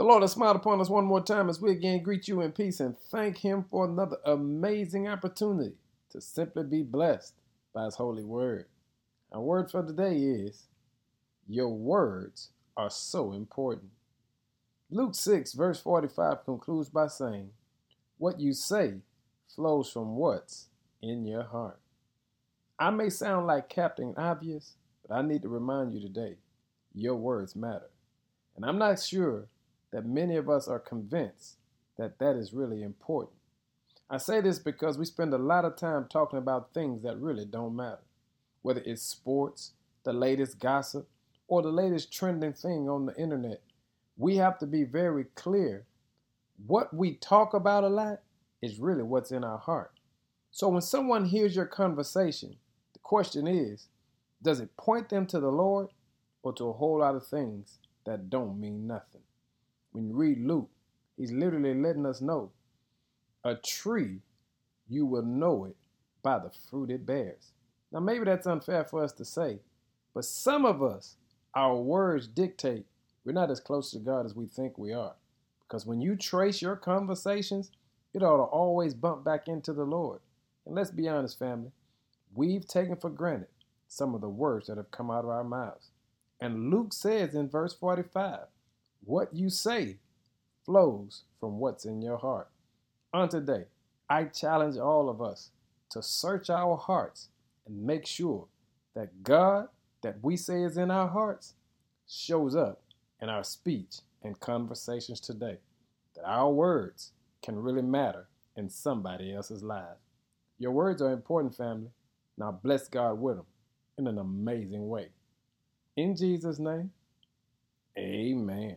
The Lord has smiled upon us one more time as we again greet you in peace and thank Him for another amazing opportunity to simply be blessed by His holy word. Our word for today is Your words are so important. Luke 6, verse 45 concludes by saying, What you say flows from what's in your heart. I may sound like Captain Obvious, but I need to remind you today your words matter. And I'm not sure that many of us are convinced that that is really important. I say this because we spend a lot of time talking about things that really don't matter, whether it's sports, the latest gossip, or the latest trending thing on the internet. We have to be very clear. What we talk about a lot is really what's in our heart. So when someone hears your conversation, the question is does it point them to the Lord or to a whole lot of things that don't mean nothing? When you read Luke, he's literally letting us know a tree, you will know it by the fruit it bears. Now, maybe that's unfair for us to say, but some of us, our words dictate we're not as close to God as we think we are. Because when you trace your conversations, it ought to always bump back into the Lord. And let's be honest, family, we've taken for granted some of the words that have come out of our mouths. And Luke says in verse 45 what you say flows from what's in your heart. On today, I challenge all of us to search our hearts and make sure that God that we say is in our hearts shows up in our speech and conversations today. That our words can really matter in somebody else's life. Your words are important, family. Now bless God with them in an amazing way. In Jesus' name, amen.